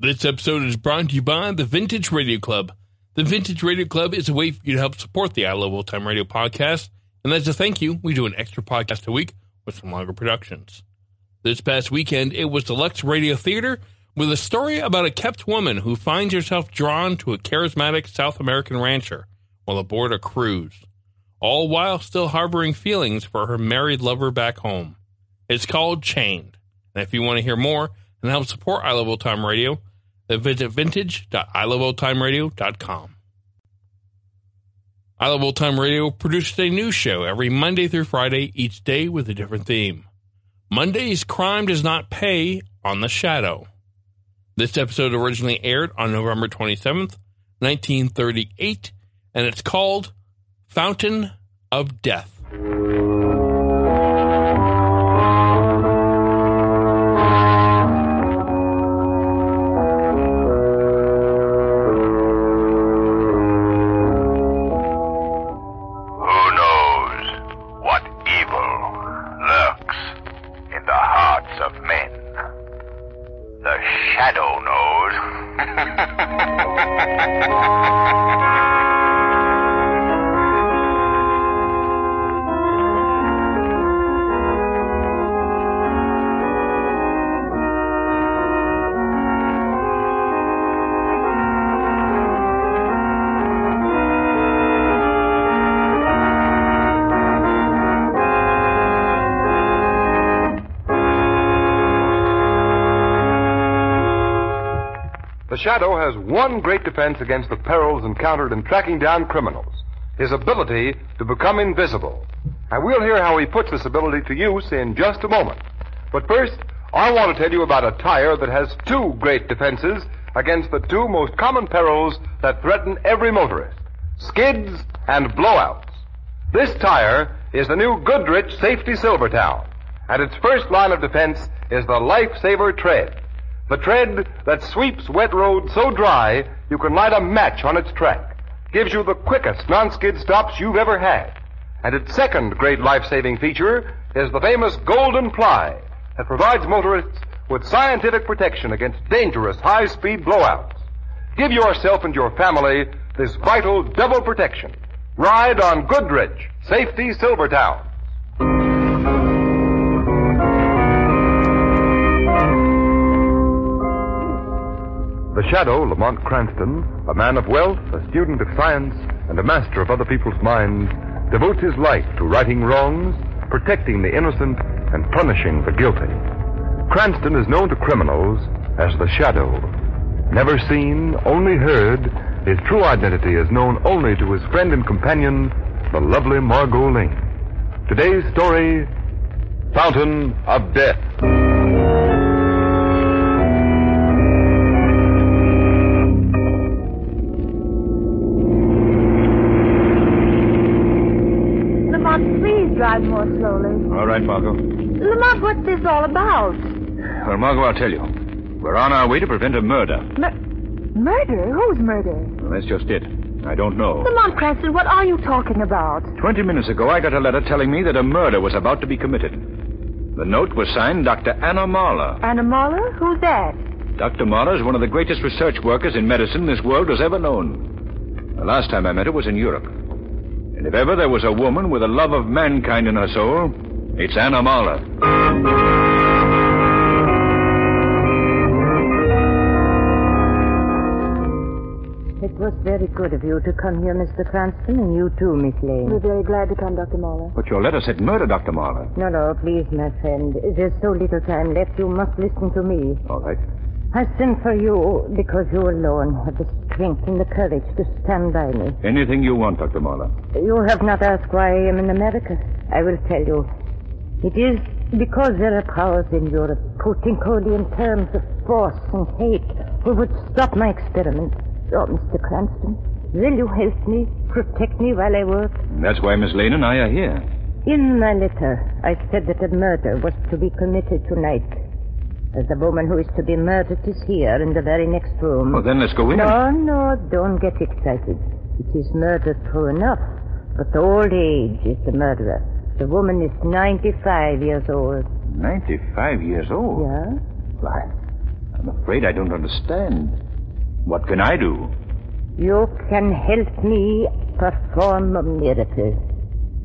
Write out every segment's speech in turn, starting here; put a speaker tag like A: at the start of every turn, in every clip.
A: This episode is brought to you by the Vintage Radio Club. The Vintage Radio Club is a way for you to help support the I Love Old Time Radio podcast, and as a thank you, we do an extra podcast a week with some longer productions. This past weekend, it was the Lux Radio Theater with a story about a kept woman who finds herself drawn to a charismatic South American rancher while aboard a cruise, all while still harboring feelings for her married lover back home. It's called Chained. And if you want to hear more and help support I Love Old Time Radio, then visit vintage.iloveoldtimeradio.com. I Love Old Time Radio produces a new show every Monday through Friday, each day with a different theme. Monday's Crime Does Not Pay on the Shadow. This episode originally aired on November 27th, 1938, and it's called Fountain of Death.
B: Ha ha ha! Shadow
C: has one great defense against the perils encountered in tracking down criminals his ability to become invisible. And we'll hear how he puts this ability to use in just a moment. But first, I want to tell you about a tire that has two great defenses against the two most common perils that threaten every motorist skids and blowouts. This tire is the new Goodrich Safety Silvertown, and its first line of defense is the Lifesaver Tread. The tread that sweeps wet roads so dry you can light a match on its track. Gives you the quickest non-skid stops you've ever had. And its second great life-saving feature is the famous Golden Ply that provides motorists with scientific protection against dangerous high-speed blowouts. Give yourself and your family this vital double protection. Ride on Goodrich Safety Silvertown. The Shadow, Lamont Cranston, a man of wealth, a student of science, and a master of other people's minds, devotes his life to righting wrongs, protecting the innocent, and punishing the guilty. Cranston is known to criminals as the Shadow. Never seen, only heard, his true identity is known only to his friend and companion, the lovely Margot Lane. Today's story, Fountain of Death.
D: Drive more slowly.
E: All right, Margot.
D: Lamont, what's this all about?
E: Well, Margot, I'll tell you. We're on our way to prevent a murder.
D: Mur- murder? Whose murder?
E: Well, that's just it. I don't know.
D: Lamont Cranston, what are you talking about?
E: Twenty minutes ago, I got a letter telling me that a murder was about to be committed. The note was signed Dr. Anna Marler.
D: Anna Mahler? Who's that?
E: Dr. Marler is one of the greatest research workers in medicine this world has ever known. The last time I met her was in Europe. And if ever there was a woman with a love of mankind in her soul, it's Anna Marler.
F: It was very good of you to come here, Mr. Cranston, and you too, Miss Lane.
D: We're very glad to come, Dr. Mahler.
E: But your letter said murder, Dr. Marler.
F: No, no, please, my friend. There's so little time left. You must listen to me.
E: All right.
F: I sent for you because you alone have the strength and the courage to stand by me.
E: Anything you want, Dr. Marler.
F: You have not asked why I am in America. I will tell you. It is because there are powers in Europe think only in terms of force and hate who would stop my experiment. Oh, Mr. Cranston, will you help me, protect me while I work?
E: That's why Miss Lane and I are here.
F: In my letter, I said that a murder was to be committed tonight. As the woman who is to be murdered is here in the very next room.
E: Well, then let's go in.
F: No, no, don't get excited. It is murder true enough, but the old age is the murderer. The woman is 95 years old.
E: 95 years old.
F: Yeah?
E: Why, I'm afraid I don't understand. What can I do?
F: You can help me perform a miracle.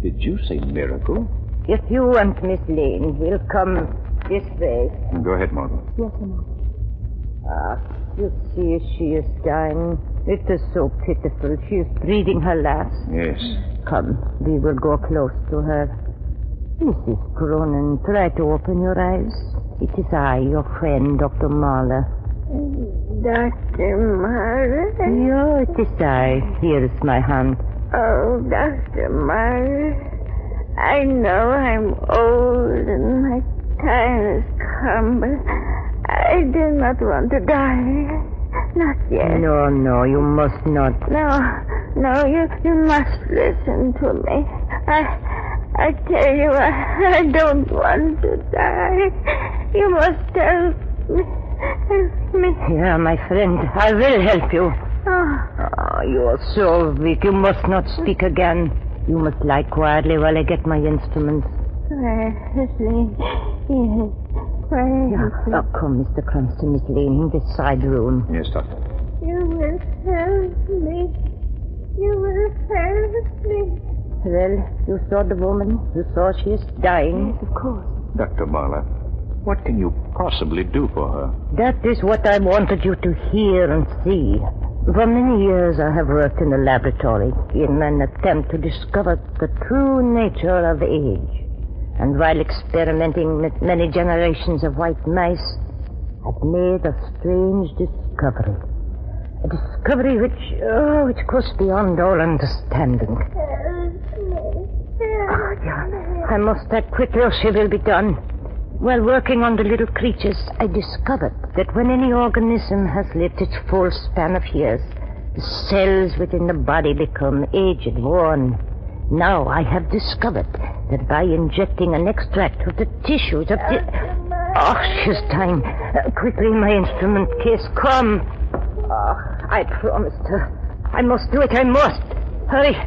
E: Did you say miracle?
F: If you and Miss Lane will come this way.
E: Go ahead, Margot.
D: Yes, Lamont.
F: Ah, you see, she is dying. It is so pitiful. She is breathing her last.
E: Yes.
F: Come, we will go close to her. Mrs. Cronin, try to open your eyes. It is I, your friend, Dr. Mahler.
D: Dr. Mahler?
F: Yeah, it is I. Here is my hand.
D: Oh, Dr. Mahler. I know I'm old and my time has come, but I do not want to die. Not yet.
F: No, no, you must not.
D: No, no, you you must listen to me. I I tell you, I, I don't want to die. You must help me. Help me.
F: Yeah, my friend, I will help you.
D: Oh,
F: Oh, you are so weak. You must not speak again. You must lie quietly while I get my instruments.
D: quietly. Yes, quietly.
F: Oh, come, Mr. Cranston, Miss Lane, in this side room.
E: Yes, Doctor.
D: You will help me. You will help me.
F: Well, you saw the woman. You saw she is dying.
D: Of course.
E: Dr. Marler, what can you possibly do for her?
F: That is what I wanted you to hear and see. For many years I have worked in the laboratory in an attempt to discover the true nature of age. And while experimenting with many generations of white mice, I've made a strange discovery. A discovery which, oh, which goes beyond all understanding. Oh. I must act quickly or she will be done. While working on the little creatures, I discovered that when any organism has lived its full span of years, the cells within the body become aged, worn. Now I have discovered that by injecting an extract of the tissues of the... Oh, she's dying. Uh, quickly, my instrument case. Come. Oh, I promised her. I must do it. I must. Hurry.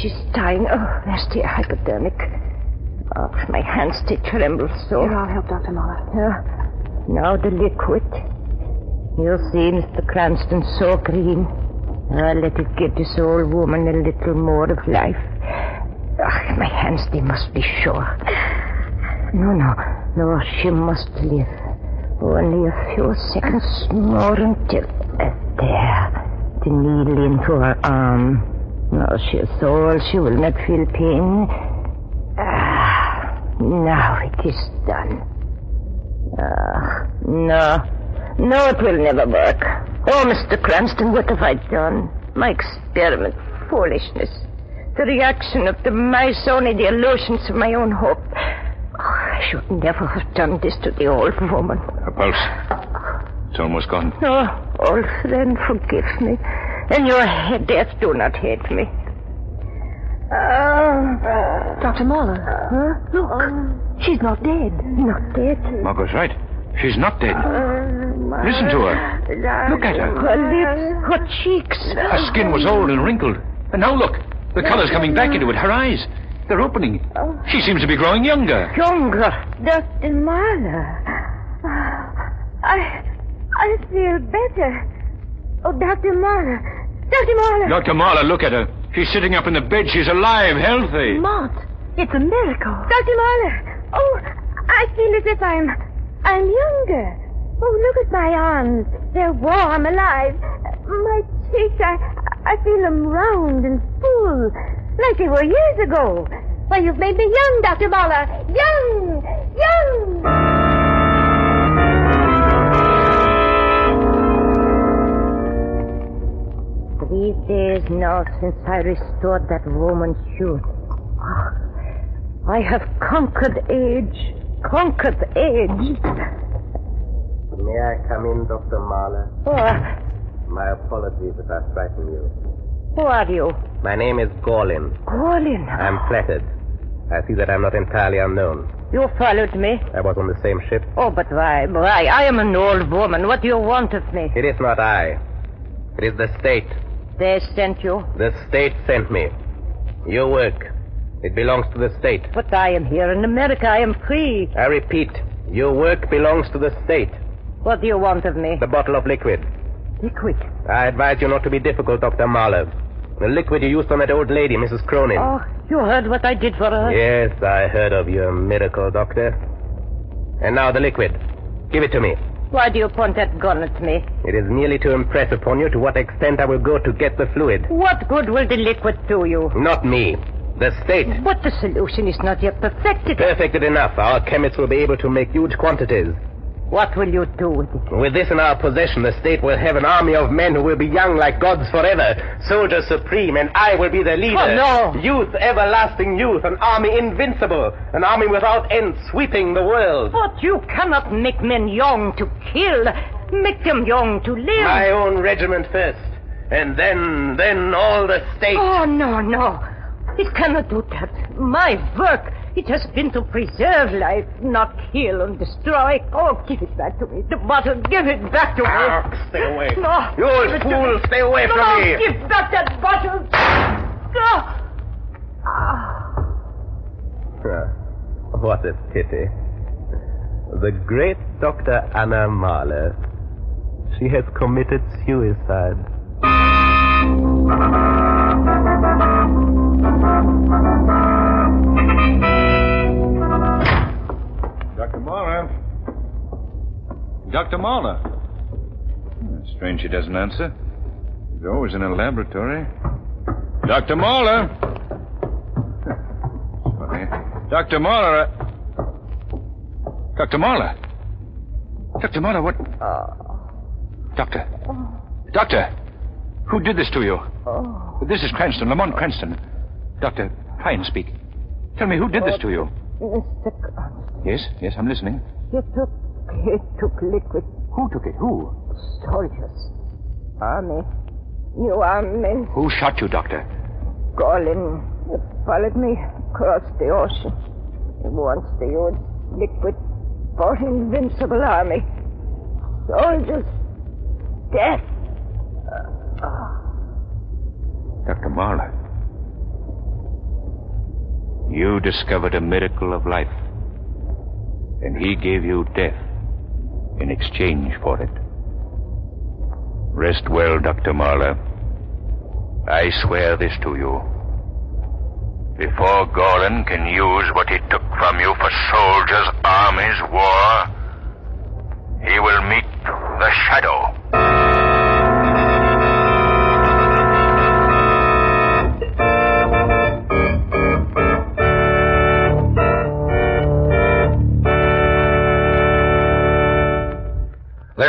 F: She's dying. Oh, there's the hypodermic. Oh, my hands, they tremble so.
D: Here, I'll help Dr. Mahler.
F: Yeah. Now the liquid. You'll see, Mr. Cranston, so green. I'll let it give this old woman a little more of life. My hands, they must be sure. No, no, no, she must live. Only a few seconds more until... Uh, there. The needle into her arm. Now she is old she will not feel pain. Ah, now it is done. Ah, no. No, it will never work. Oh, Mr. Cranston, what have I done? My experiment. Foolishness. The reaction of the mice, only the illusions of my own hope. Oh, I should never have done this to the old woman.
E: Her pulse. It's almost gone.
F: Oh, old friend, forgive me. And your head death, do not hate me. Ah. Oh.
D: Dr. Mahler.
F: Huh?
D: Look. She's not dead.
F: Not dead.
E: Margot's right. She's not dead. Listen to her. Look at her.
F: Her lips, her cheeks.
E: Her skin was old and wrinkled. And now look. The color's coming back into it. Her eyes. They're opening. She seems to be growing younger.
F: Younger.
D: Dr. Mahler. I. I feel better. Oh, Dr. Mahler. Dr. Mahler.
E: Dr. Marler, look at her. She's sitting up in the bed. She's alive, healthy.
D: Mont, it's a miracle. Dr. Mahler. Oh, I feel as if I'm. I'm younger. Oh, look at my arms. They're warm, alive. My cheeks, I, I feel them round and full, like they were years ago. Why, you've made me young, Dr. Mahler. Young! Young!
F: Three days now since I restored that woman's youth. Ah, I have conquered age. Conquered age.
G: May I come in, Dr. Mahler?
F: Oh,
G: My apologies if I frighten you.
F: who are you?
G: My name is Gorlin.
F: Colin.
G: I'm flattered. I see that I'm not entirely unknown.
F: You followed me.
G: I was on the same ship.
F: Oh, but why? Why? I am an old woman. What do you want of me?
G: It is not I. It is the state.
F: They sent you.
G: The state sent me. Your work. It belongs to the state.
F: But I am here in America. I am free.
G: I repeat, your work belongs to the state.
F: What do you want of me?
G: The bottle of liquid.
F: Liquid.
G: I advise you not to be difficult, Dr. Mahler. The liquid you used on that old lady, Mrs. Cronin.
F: Oh, you heard what I did for her?
G: Yes, I heard of your miracle, Doctor. And now the liquid. Give it to me.
F: Why do you point that gun at me?
G: It is merely to impress upon you to what extent I will go to get the fluid.
F: What good will the liquid do you?
G: Not me. The state.
F: But the solution is not yet perfected.
G: Perfected enough. Our chemists will be able to make huge quantities.
F: What will you do with it?
G: With this in our possession, the state will have an army of men who will be young like gods forever, soldiers supreme, and I will be their leader.
F: Oh, no.
G: Youth, everlasting youth, an army invincible, an army without end, sweeping the world.
F: But you cannot make men young to kill. Make them young to live.
G: My own regiment first, and then, then all the state.
F: Oh, no, no. It cannot do that. My work, it has been to preserve life, not kill and destroy. Oh, give it back to me. The bottle, give it back to me.
G: Ah, stay away.
F: No.
G: You old
F: Give it to
G: fool, stay away
F: no,
G: from me.
F: give back that bottle. No. Ah.
G: Ah, What a pity. The great Dr. Anna Mahler. She has committed suicide.
E: Dr. Mahler. Dr. Mahler. Hmm, Strange she doesn't answer. She's always in a laboratory. Dr. Mahler. Funny. Dr. Mahler. uh, Dr. Mahler. Dr. Mahler, what? Doctor. Doctor. Who did this to you? This is Cranston, Lamont Cranston. Doctor, try and speak. Tell me, who did this to you?
F: Mr.
E: Yes, yes, I'm listening.
F: he took, he took liquid
E: Who took it? Who?
F: soldiers. Army. New army.
E: Who shot you, Doctor?
F: He followed me across the ocean. He wants the old liquid for invincible army. Soldiers. Death. Uh, uh.
E: Dr. Marler. You discovered a miracle of life. And he gave you death in exchange for it. Rest well, Dr. Marler. I swear this to you. Before Gorlin can use what he took from you for soldiers, armies, war, he will meet the shadow.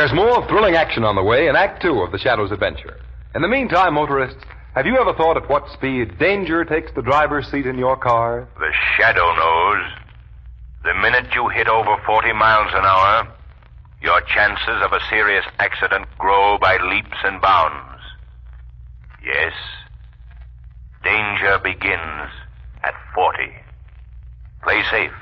C: There's more thrilling action on the way in Act Two of The Shadow's Adventure. In the meantime, motorists, have you ever thought at what speed danger takes the driver's seat in your car?
B: The shadow knows. The minute you hit over 40 miles an hour, your chances of a serious accident grow by leaps and bounds. Yes, danger begins at 40. Play safe.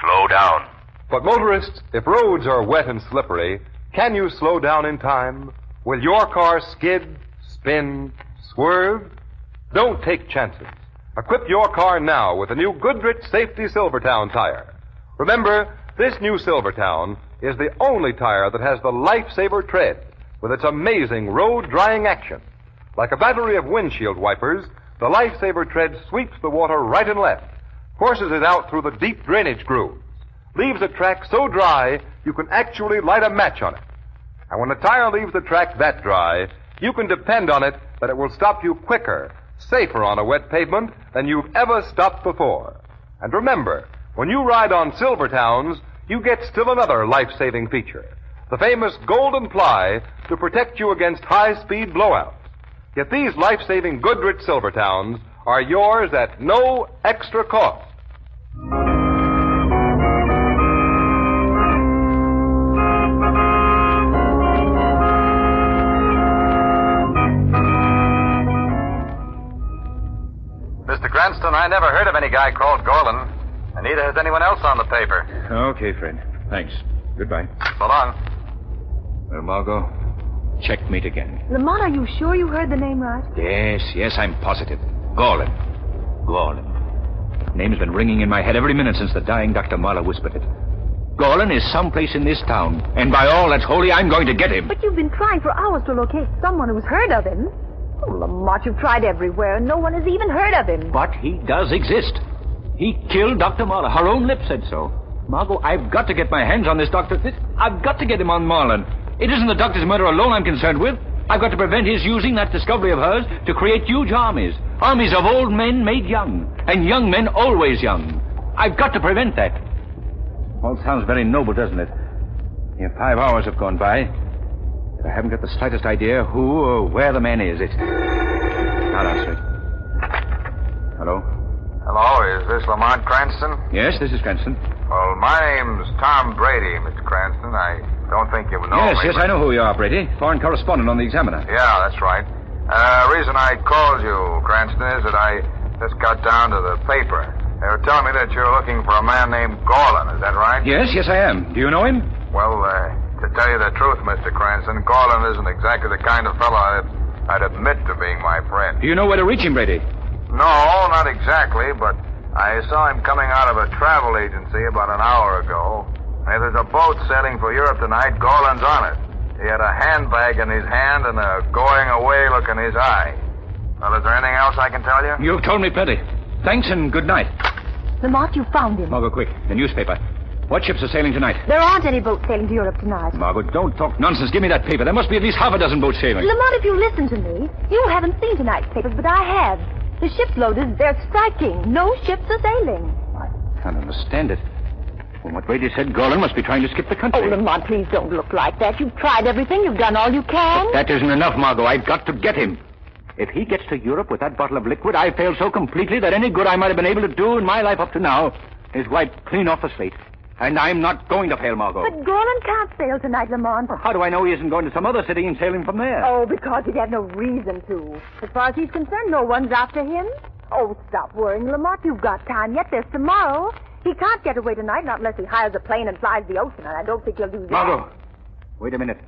B: Slow down.
C: But motorists, if roads are wet and slippery, can you slow down in time? Will your car skid, spin, swerve? Don't take chances. Equip your car now with the new Goodrich Safety Silvertown tire. Remember, this new Silvertown is the only tire that has the lifesaver tread with its amazing road drying action. Like a battery of windshield wipers, the lifesaver tread sweeps the water right and left, forces it out through the deep drainage grooves, leaves a track so dry you can actually light a match on it. And when the tire leaves the track that dry, you can depend on it that it will stop you quicker, safer on a wet pavement than you've ever stopped before. And remember, when you ride on Silvertowns, you get still another life-saving feature. The famous golden ply to protect you against high-speed blowouts. Yet these life-saving Goodrich Silvertowns are yours at no extra cost.
H: Mr. I never heard of any guy called Gorlin, and neither has anyone else on the paper.
E: Okay, Fred. Thanks. Goodbye.
H: So long.
E: Well, Margot, checkmate again.
I: Lamont, are you sure you heard the name right?
E: Yes, yes, I'm positive. Gorlin. Gorlin. Name's been ringing in my head every minute since the dying Dr. Marlowe whispered it. Gorlin is someplace in this town, and by all that's holy, I'm going to get him.
I: But you've been trying for hours to locate someone who's heard of him. Oh, Lamont, you've tried everywhere, and no one has even heard of him.
E: But he does exist. He killed Dr. Marlowe. Her own lips said so. Margot, I've got to get my hands on this doctor. I've got to get him on Marlin. It isn't the doctor's murder alone I'm concerned with. I've got to prevent his using that discovery of hers to create huge armies. Armies of old men made young, and young men always young. I've got to prevent that. All sounds very noble, doesn't it? Here, five hours have gone by. But I haven't got the slightest idea who or where the man is. It's. Now, answer it. Hello?
H: Hello, is this Lamont Cranston?
E: Yes, this is Cranston.
H: Well, my name's Tom Brady, Mr. Cranston. I don't think you know
E: yes,
H: me.
E: yes, I know who you are, Brady. Foreign correspondent on the Examiner.
H: Yeah, that's right. Uh, the reason I called you, Cranston, is that I just got down to the paper. They were telling me that you're looking for a man named Gorlin. Is that right?
E: Yes, yes, I am. Do you know him?
H: Well, uh, to tell you the truth, Mr. Cranston, Gorlin isn't exactly the kind of fellow I'd, I'd admit to being my friend.
E: Do you know where to reach him, Brady?
H: No, not exactly, but I saw him coming out of a travel agency about an hour ago. And if there's a boat sailing for Europe tonight, Gorlin's on it. He had a handbag in his hand and a going away look in his eye. Well, is there anything else I can tell you?
E: You've told me plenty. Thanks and good night.
I: Lamont, you found him.
E: Margot, quick. The newspaper. What ships are sailing tonight?
I: There aren't any boats sailing to Europe tonight.
E: Margot, don't talk nonsense. Give me that paper. There must be at least half a dozen boats sailing.
I: Lamont, if you listen to me, you haven't seen tonight's papers, but I have. The ship's loaded. They're striking. No ships are sailing.
E: I can't understand it. From what Brady said, Gorlin must be trying to skip the country.
I: Oh, Lamont, please don't look like that. You've tried everything. You've done all you can.
E: But That isn't enough, Margot. I've got to get him. If he gets to Europe with that bottle of liquid, I fail so completely that any good I might have been able to do in my life up to now is wiped clean off the slate. And I'm not going to fail, Margot.
I: But Gorlin can't sail tonight, Lamont.
E: How do I know he isn't going to some other city and sailing from there?
I: Oh, because he'd have no reason to. As far as he's concerned, no one's after him. Oh, stop worrying, Lamont. You've got time yet. There's tomorrow. He can't get away tonight, not unless he hires a plane and flies the ocean, and I don't think he'll do that.
E: Margot, wait a minute.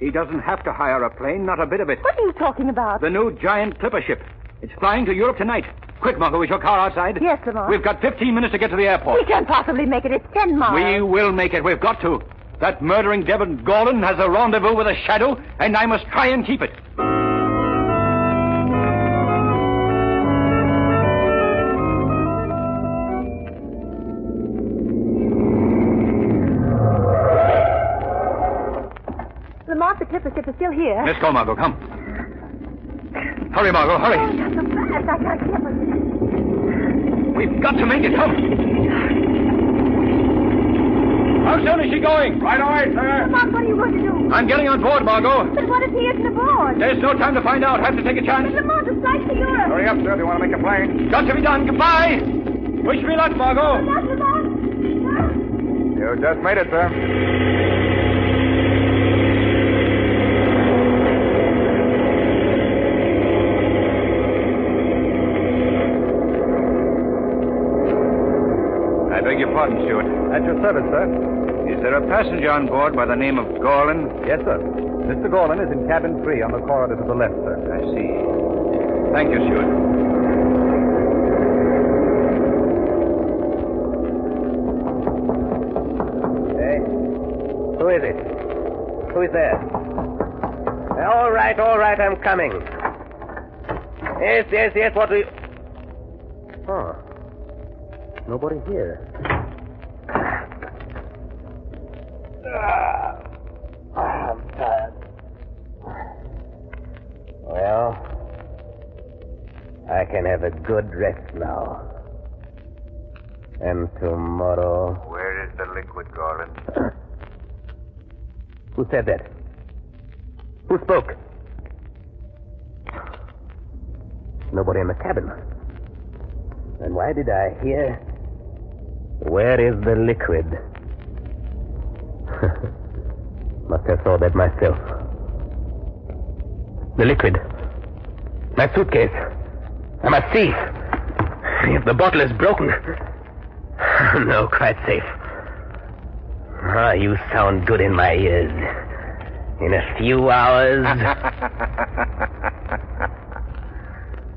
E: He doesn't have to hire a plane, not a bit of it.
I: What are you talking about?
E: The new giant clipper ship. It's flying to Europe tonight. Quick, Margot, is your car outside?
I: Yes, Lamont.
E: We've got 15 minutes to get to the airport.
I: We can't possibly make it. It's ten miles.
E: We will make it. We've got to. That murdering Devon Gorlin has a rendezvous with a shadow, and I must try and keep it.
I: Lamont, the clipper ship is still here.
E: Let's go, Margot. Come. Hurry, Margot. Hurry.
I: Oh, not so fast. I can't get
E: got to make it. Come. How soon is she going? Right away, sir.
I: What are you going to do?
E: I'm getting on board, Margot.
I: But what if he isn't aboard?
E: There's no time to find out. Have to take a chance.
I: Lamont, the flight to Europe.
H: Hurry up, sir, if you want to make a plane.
E: Got to be done. Goodbye. Wish me luck, Margot.
I: Not Lamont.
H: You just made it, sir.
E: Beg your pardon, Steward.
C: At your service, sir.
E: Is there a passenger on board by the name of Gorlin?
C: Yes, sir. Mr. Gorlin is in cabin three on the corridor to the left, sir.
E: I see. Thank you, Steward.
G: Hey, who is it? Who is there? All right, all right, I'm coming. Yes, yes, yes, what do you... Nobody here. Ah, I'm tired. Well, I can have a good rest now. And tomorrow.
B: Where is the liquid, Gorlin?
G: Who said that? Who spoke? Nobody in the cabin. And why did I hear? Where is the liquid? Must have thought that myself. The liquid. My suitcase. I must see. If the bottle is broken. No, quite safe. Ah, you sound good in my ears. In a few hours.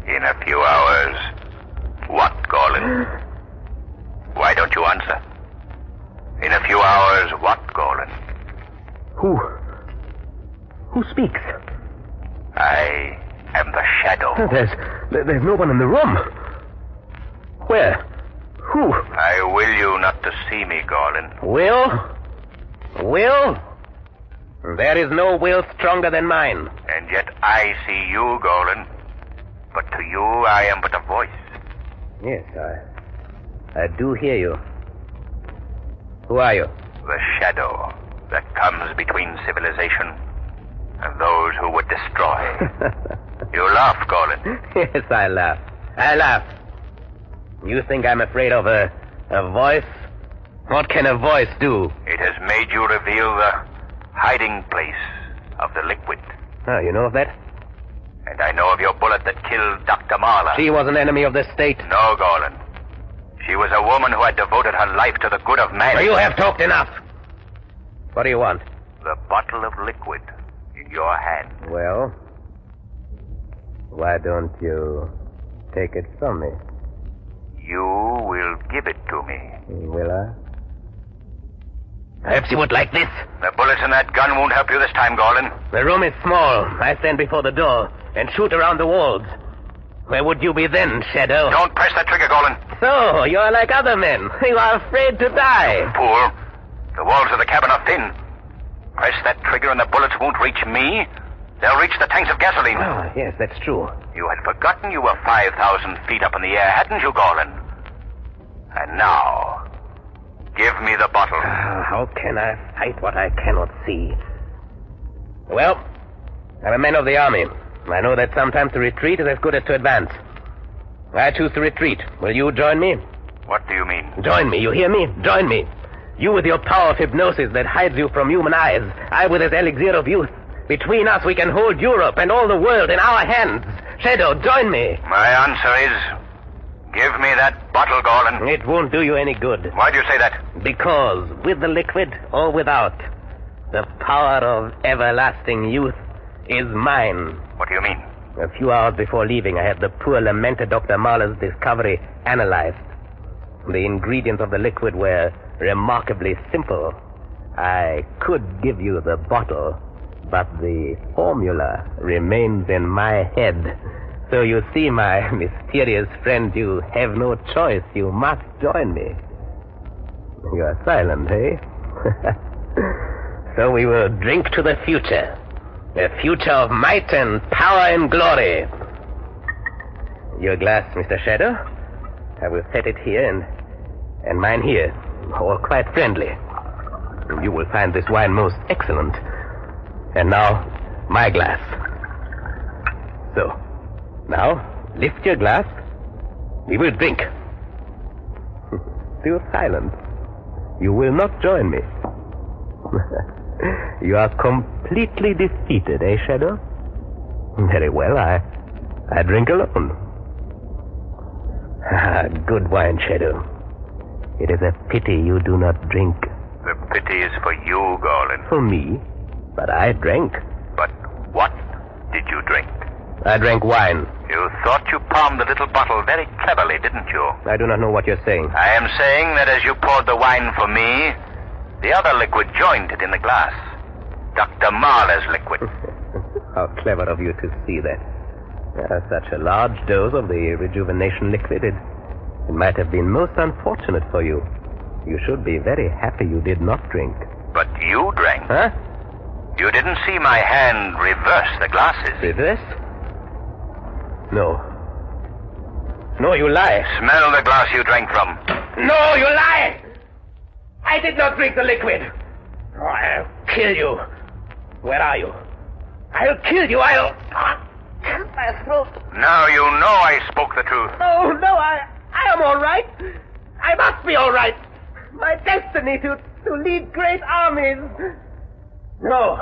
B: In a few hours. What, Gorlin? Why don't you answer? In a few what, Gorlin?
G: Who? Who speaks?
B: I am the shadow.
G: There's there's no one in the room. Where? Who?
B: I will you not to see me, Gorlin.
G: Will? Will? There is no will stronger than mine.
B: And yet I see you, Gorlin. But to you, I am but a voice.
G: Yes, I I do hear you. Who are you?
B: The shadow that comes between civilization and those who would destroy. you laugh, Gorlin.
G: yes, I laugh. I laugh. You think I'm afraid of a a voice? What can a voice do?
B: It has made you reveal the hiding place of the liquid.
G: Oh, you know of that?
B: And I know of your bullet that killed Dr. Marla.
G: She was an enemy of the state.
B: No, Gorlin. She was a woman who had devoted her life to the good of man.
G: You have talked enough. What do you want?
B: The bottle of liquid in your hand.
G: Well, why don't you take it from me?
B: You will give it to me.
G: Will I? Perhaps you would like this.
B: The bullets in that gun won't help you this time, Gorlin.
G: The room is small. I stand before the door and shoot around the walls. Where would you be then, Shadow?
B: Don't press that trigger, Gorlin.
G: So, you are like other men. You are afraid to die.
B: Fool. The walls of the cabin are thin. Press that trigger and the bullets won't reach me. They'll reach the tanks of gasoline.
G: Ah, yes, that's true.
B: You had forgotten you were 5,000 feet up in the air, hadn't you, Gorlin? And now, give me the bottle.
G: Ah, How can I fight what I cannot see? Well, I'm a man of the army. I know that sometimes to retreat is as good as to advance. I choose to retreat. Will you join me?
B: What do you mean?
G: Join me, you hear me? Join me. You with your power of hypnosis that hides you from human eyes. I with this elixir of youth. Between us we can hold Europe and all the world in our hands. Shadow, join me.
B: My answer is, give me that bottle, Gorlin.
G: It won't do you any good.
B: Why do you say that?
G: Because with the liquid or without, the power of everlasting youth is mine.
B: What do you mean?
G: A few hours before leaving, I had the poor lamented Dr. Mahler's discovery analyzed. The ingredients of the liquid were remarkably simple. I could give you the bottle, but the formula remains in my head. So you see, my mysterious friend, you have no choice. You must join me. You are silent, eh? so we will drink to the future. A future of might and power and glory. Your glass, Mr. Shadow. I will set it here and and mine here. All quite friendly. You will find this wine most excellent. And now, my glass. So, now, lift your glass. We will drink. Still silent. You will not join me. you are completely defeated, eh, Shadow? Very well, I I drink alone. Ah, good wine, Shadow. It is a pity you do not drink
B: The pity is for you, Gorlin.
G: for me, but I drank.
B: But what did you drink?
G: I drank wine.
B: You thought you palmed the little bottle very cleverly, didn't you?
G: I do not know what you're saying.
B: I am saying that as you poured the wine for me, the other liquid joined it in the glass. Dr. Marler's liquid.
G: How clever of you to see that. Uh, such a large dose of the rejuvenation liquid, it, it might have been most unfortunate for you. You should be very happy you did not drink.
B: But you drank.
G: Huh?
B: You didn't see my hand reverse the glasses.
G: Reverse? No. No, you lie.
B: Smell the glass you drank from.
G: No, you lie! I did not drink the liquid. Oh, I'll kill you. Where are you? I'll kill you. I'll. Cut my throat.
B: Now you know I spoke the truth.
G: No, no, I, I am all right. I must be all right. My destiny to, to lead great armies. No,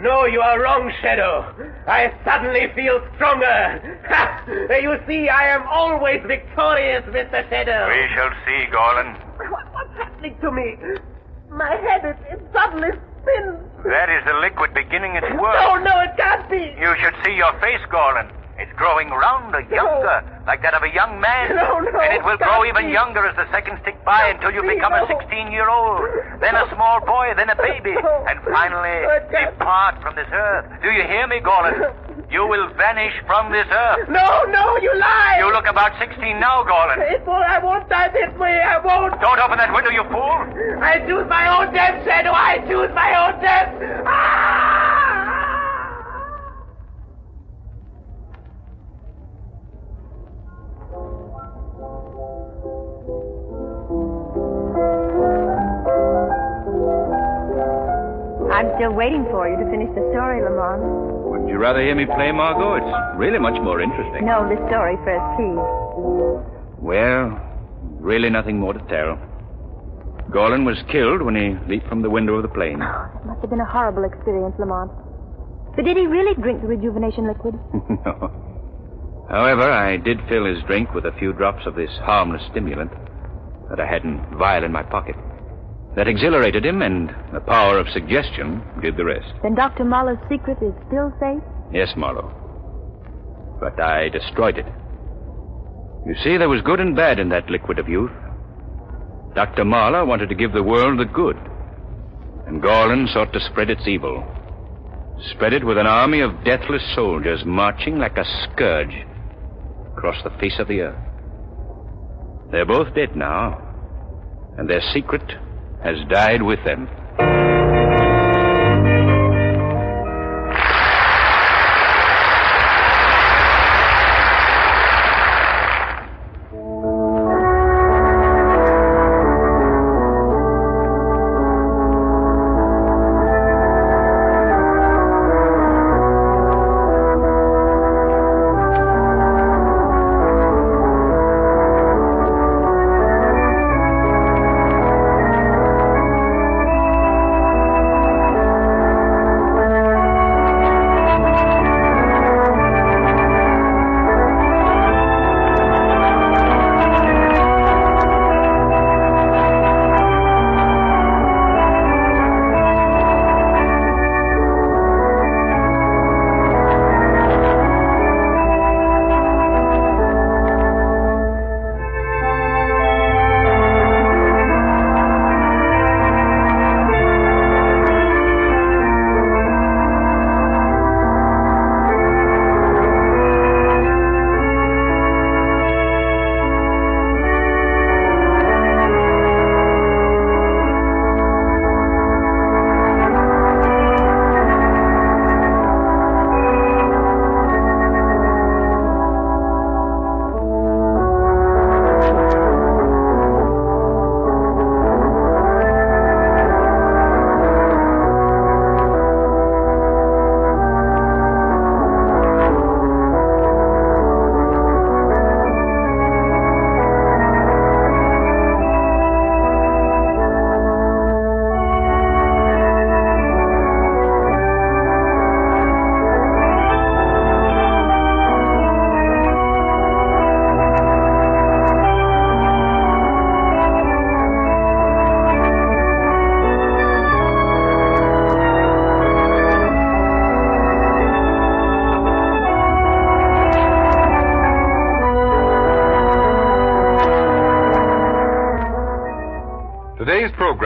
G: no, you are wrong, Shadow. I suddenly feel stronger. Ha! You see, I am always victorious, Mr. Shadow.
B: We shall see, Gorlin.
G: What, what's happening to me? My head, it, it suddenly spins.
B: That is the liquid beginning its work.
G: No, no, it can't be.
B: You should see your face, Gorlin. It's growing rounder, younger, like that of a young man.
G: No, no,
B: and it will grow even
G: me.
B: younger as the seconds tick by until you
G: Please,
B: become a
G: no.
B: 16-year-old, then a small boy, then a baby, and finally depart from this earth. Do you hear me, Gorlin? You will vanish from this earth.
G: No, no, you lie.
B: You look about 16 now, Gorlin.
G: It won't, I won't die this way. I won't.
B: Don't open that window, you fool.
G: I choose my own death, Shadow. I choose my own death. Ah!
I: The story, Lamont.
E: Wouldn't you rather hear me play, Margot? It's really much more interesting.
I: No, the story first, please.
E: Well, really nothing more to tell. Gorlin was killed when he leaped from the window of the plane.
I: Oh, It must have been a horrible experience, Lamont. But did he really drink the rejuvenation liquid?
E: no. However, I did fill his drink with a few drops of this harmless stimulant that I had in vial in my pocket. That exhilarated him, and the power of suggestion did the rest.
I: Then Dr. Muller's secret is still safe?
E: Yes, Marlowe. But I destroyed it. You see, there was good and bad in that liquid of youth. Dr. Marler wanted to give the world the good, and Gorlin sought to spread its evil. Spread it with an army of deathless soldiers marching like a scourge across the face of the earth. They're both dead now, and their secret has died with them.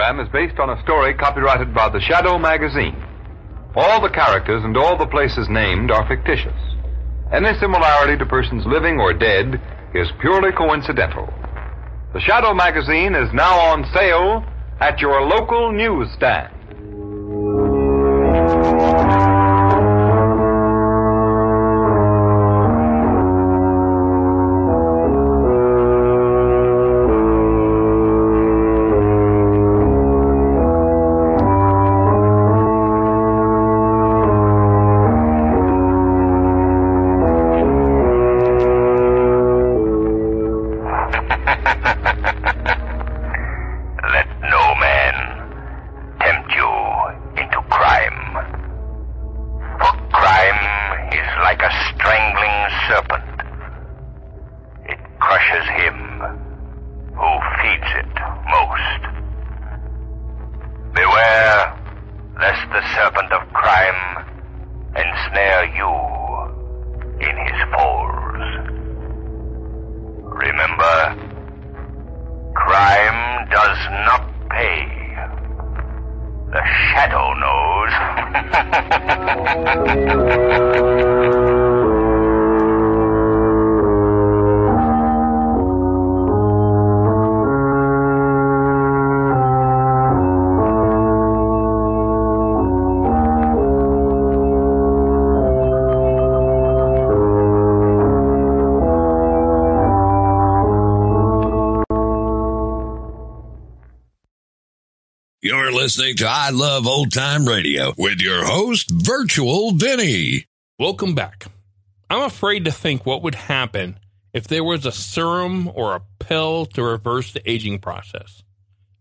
C: Program is based on a story copyrighted by the Shadow magazine. All the characters and all the places named are fictitious. Any similarity to persons living or dead is purely coincidental. The Shadow magazine is now on sale at your local newsstand.
B: ha ha ha
J: You're listening to I Love Old Time Radio with your host, Virtual Vinny.
A: Welcome back. I'm afraid to think what would happen if there was a serum or a pill to reverse the aging process.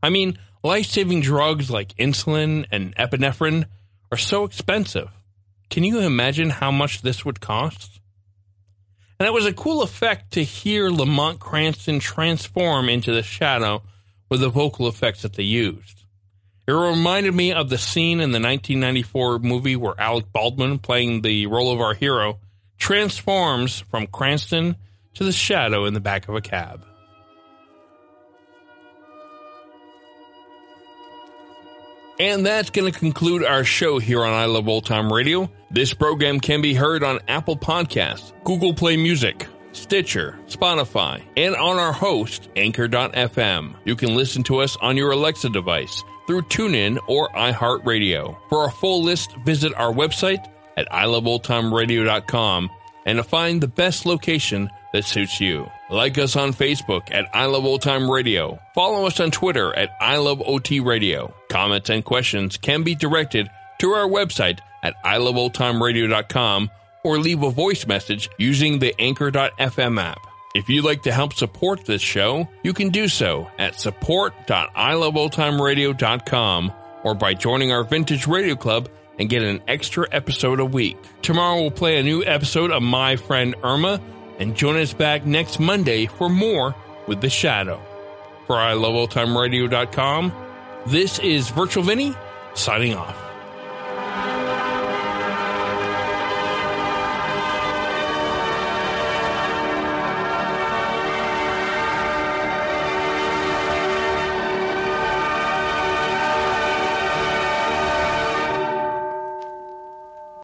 A: I mean, life saving drugs like insulin and epinephrine are so expensive. Can you imagine how much this would cost? And it was a cool effect to hear Lamont Cranston transform into the shadow with the vocal effects that they used. It reminded me of the scene in the 1994 movie where Alec Baldwin, playing the role of our hero, transforms from Cranston to the shadow in the back of a cab. And that's going to conclude our show here on I Love Old Time Radio. This program can be heard on Apple Podcasts, Google Play Music, Stitcher, Spotify, and on our host, Anchor.fm. You can listen to us on your Alexa device through TuneIn or iHeartRadio. For a full list, visit our website at iloveoldtimeradio.com and to find the best location that suits you. Like us on Facebook at I Love Old Time Radio. Follow us on Twitter at I Love OT Radio. Comments and questions can be directed to our website at iloveoldtimeradio.com or leave a voice message using the Anchor.fm app. If you'd like to help support this show, you can do so at support.iloveoldtimeradio.com or by joining our Vintage Radio Club and get an extra episode a week. Tomorrow we'll play a new episode of My Friend Irma and join us back next Monday for more with The Shadow. For iloveoldtimeradio.com, this is Virtual Vinny signing off.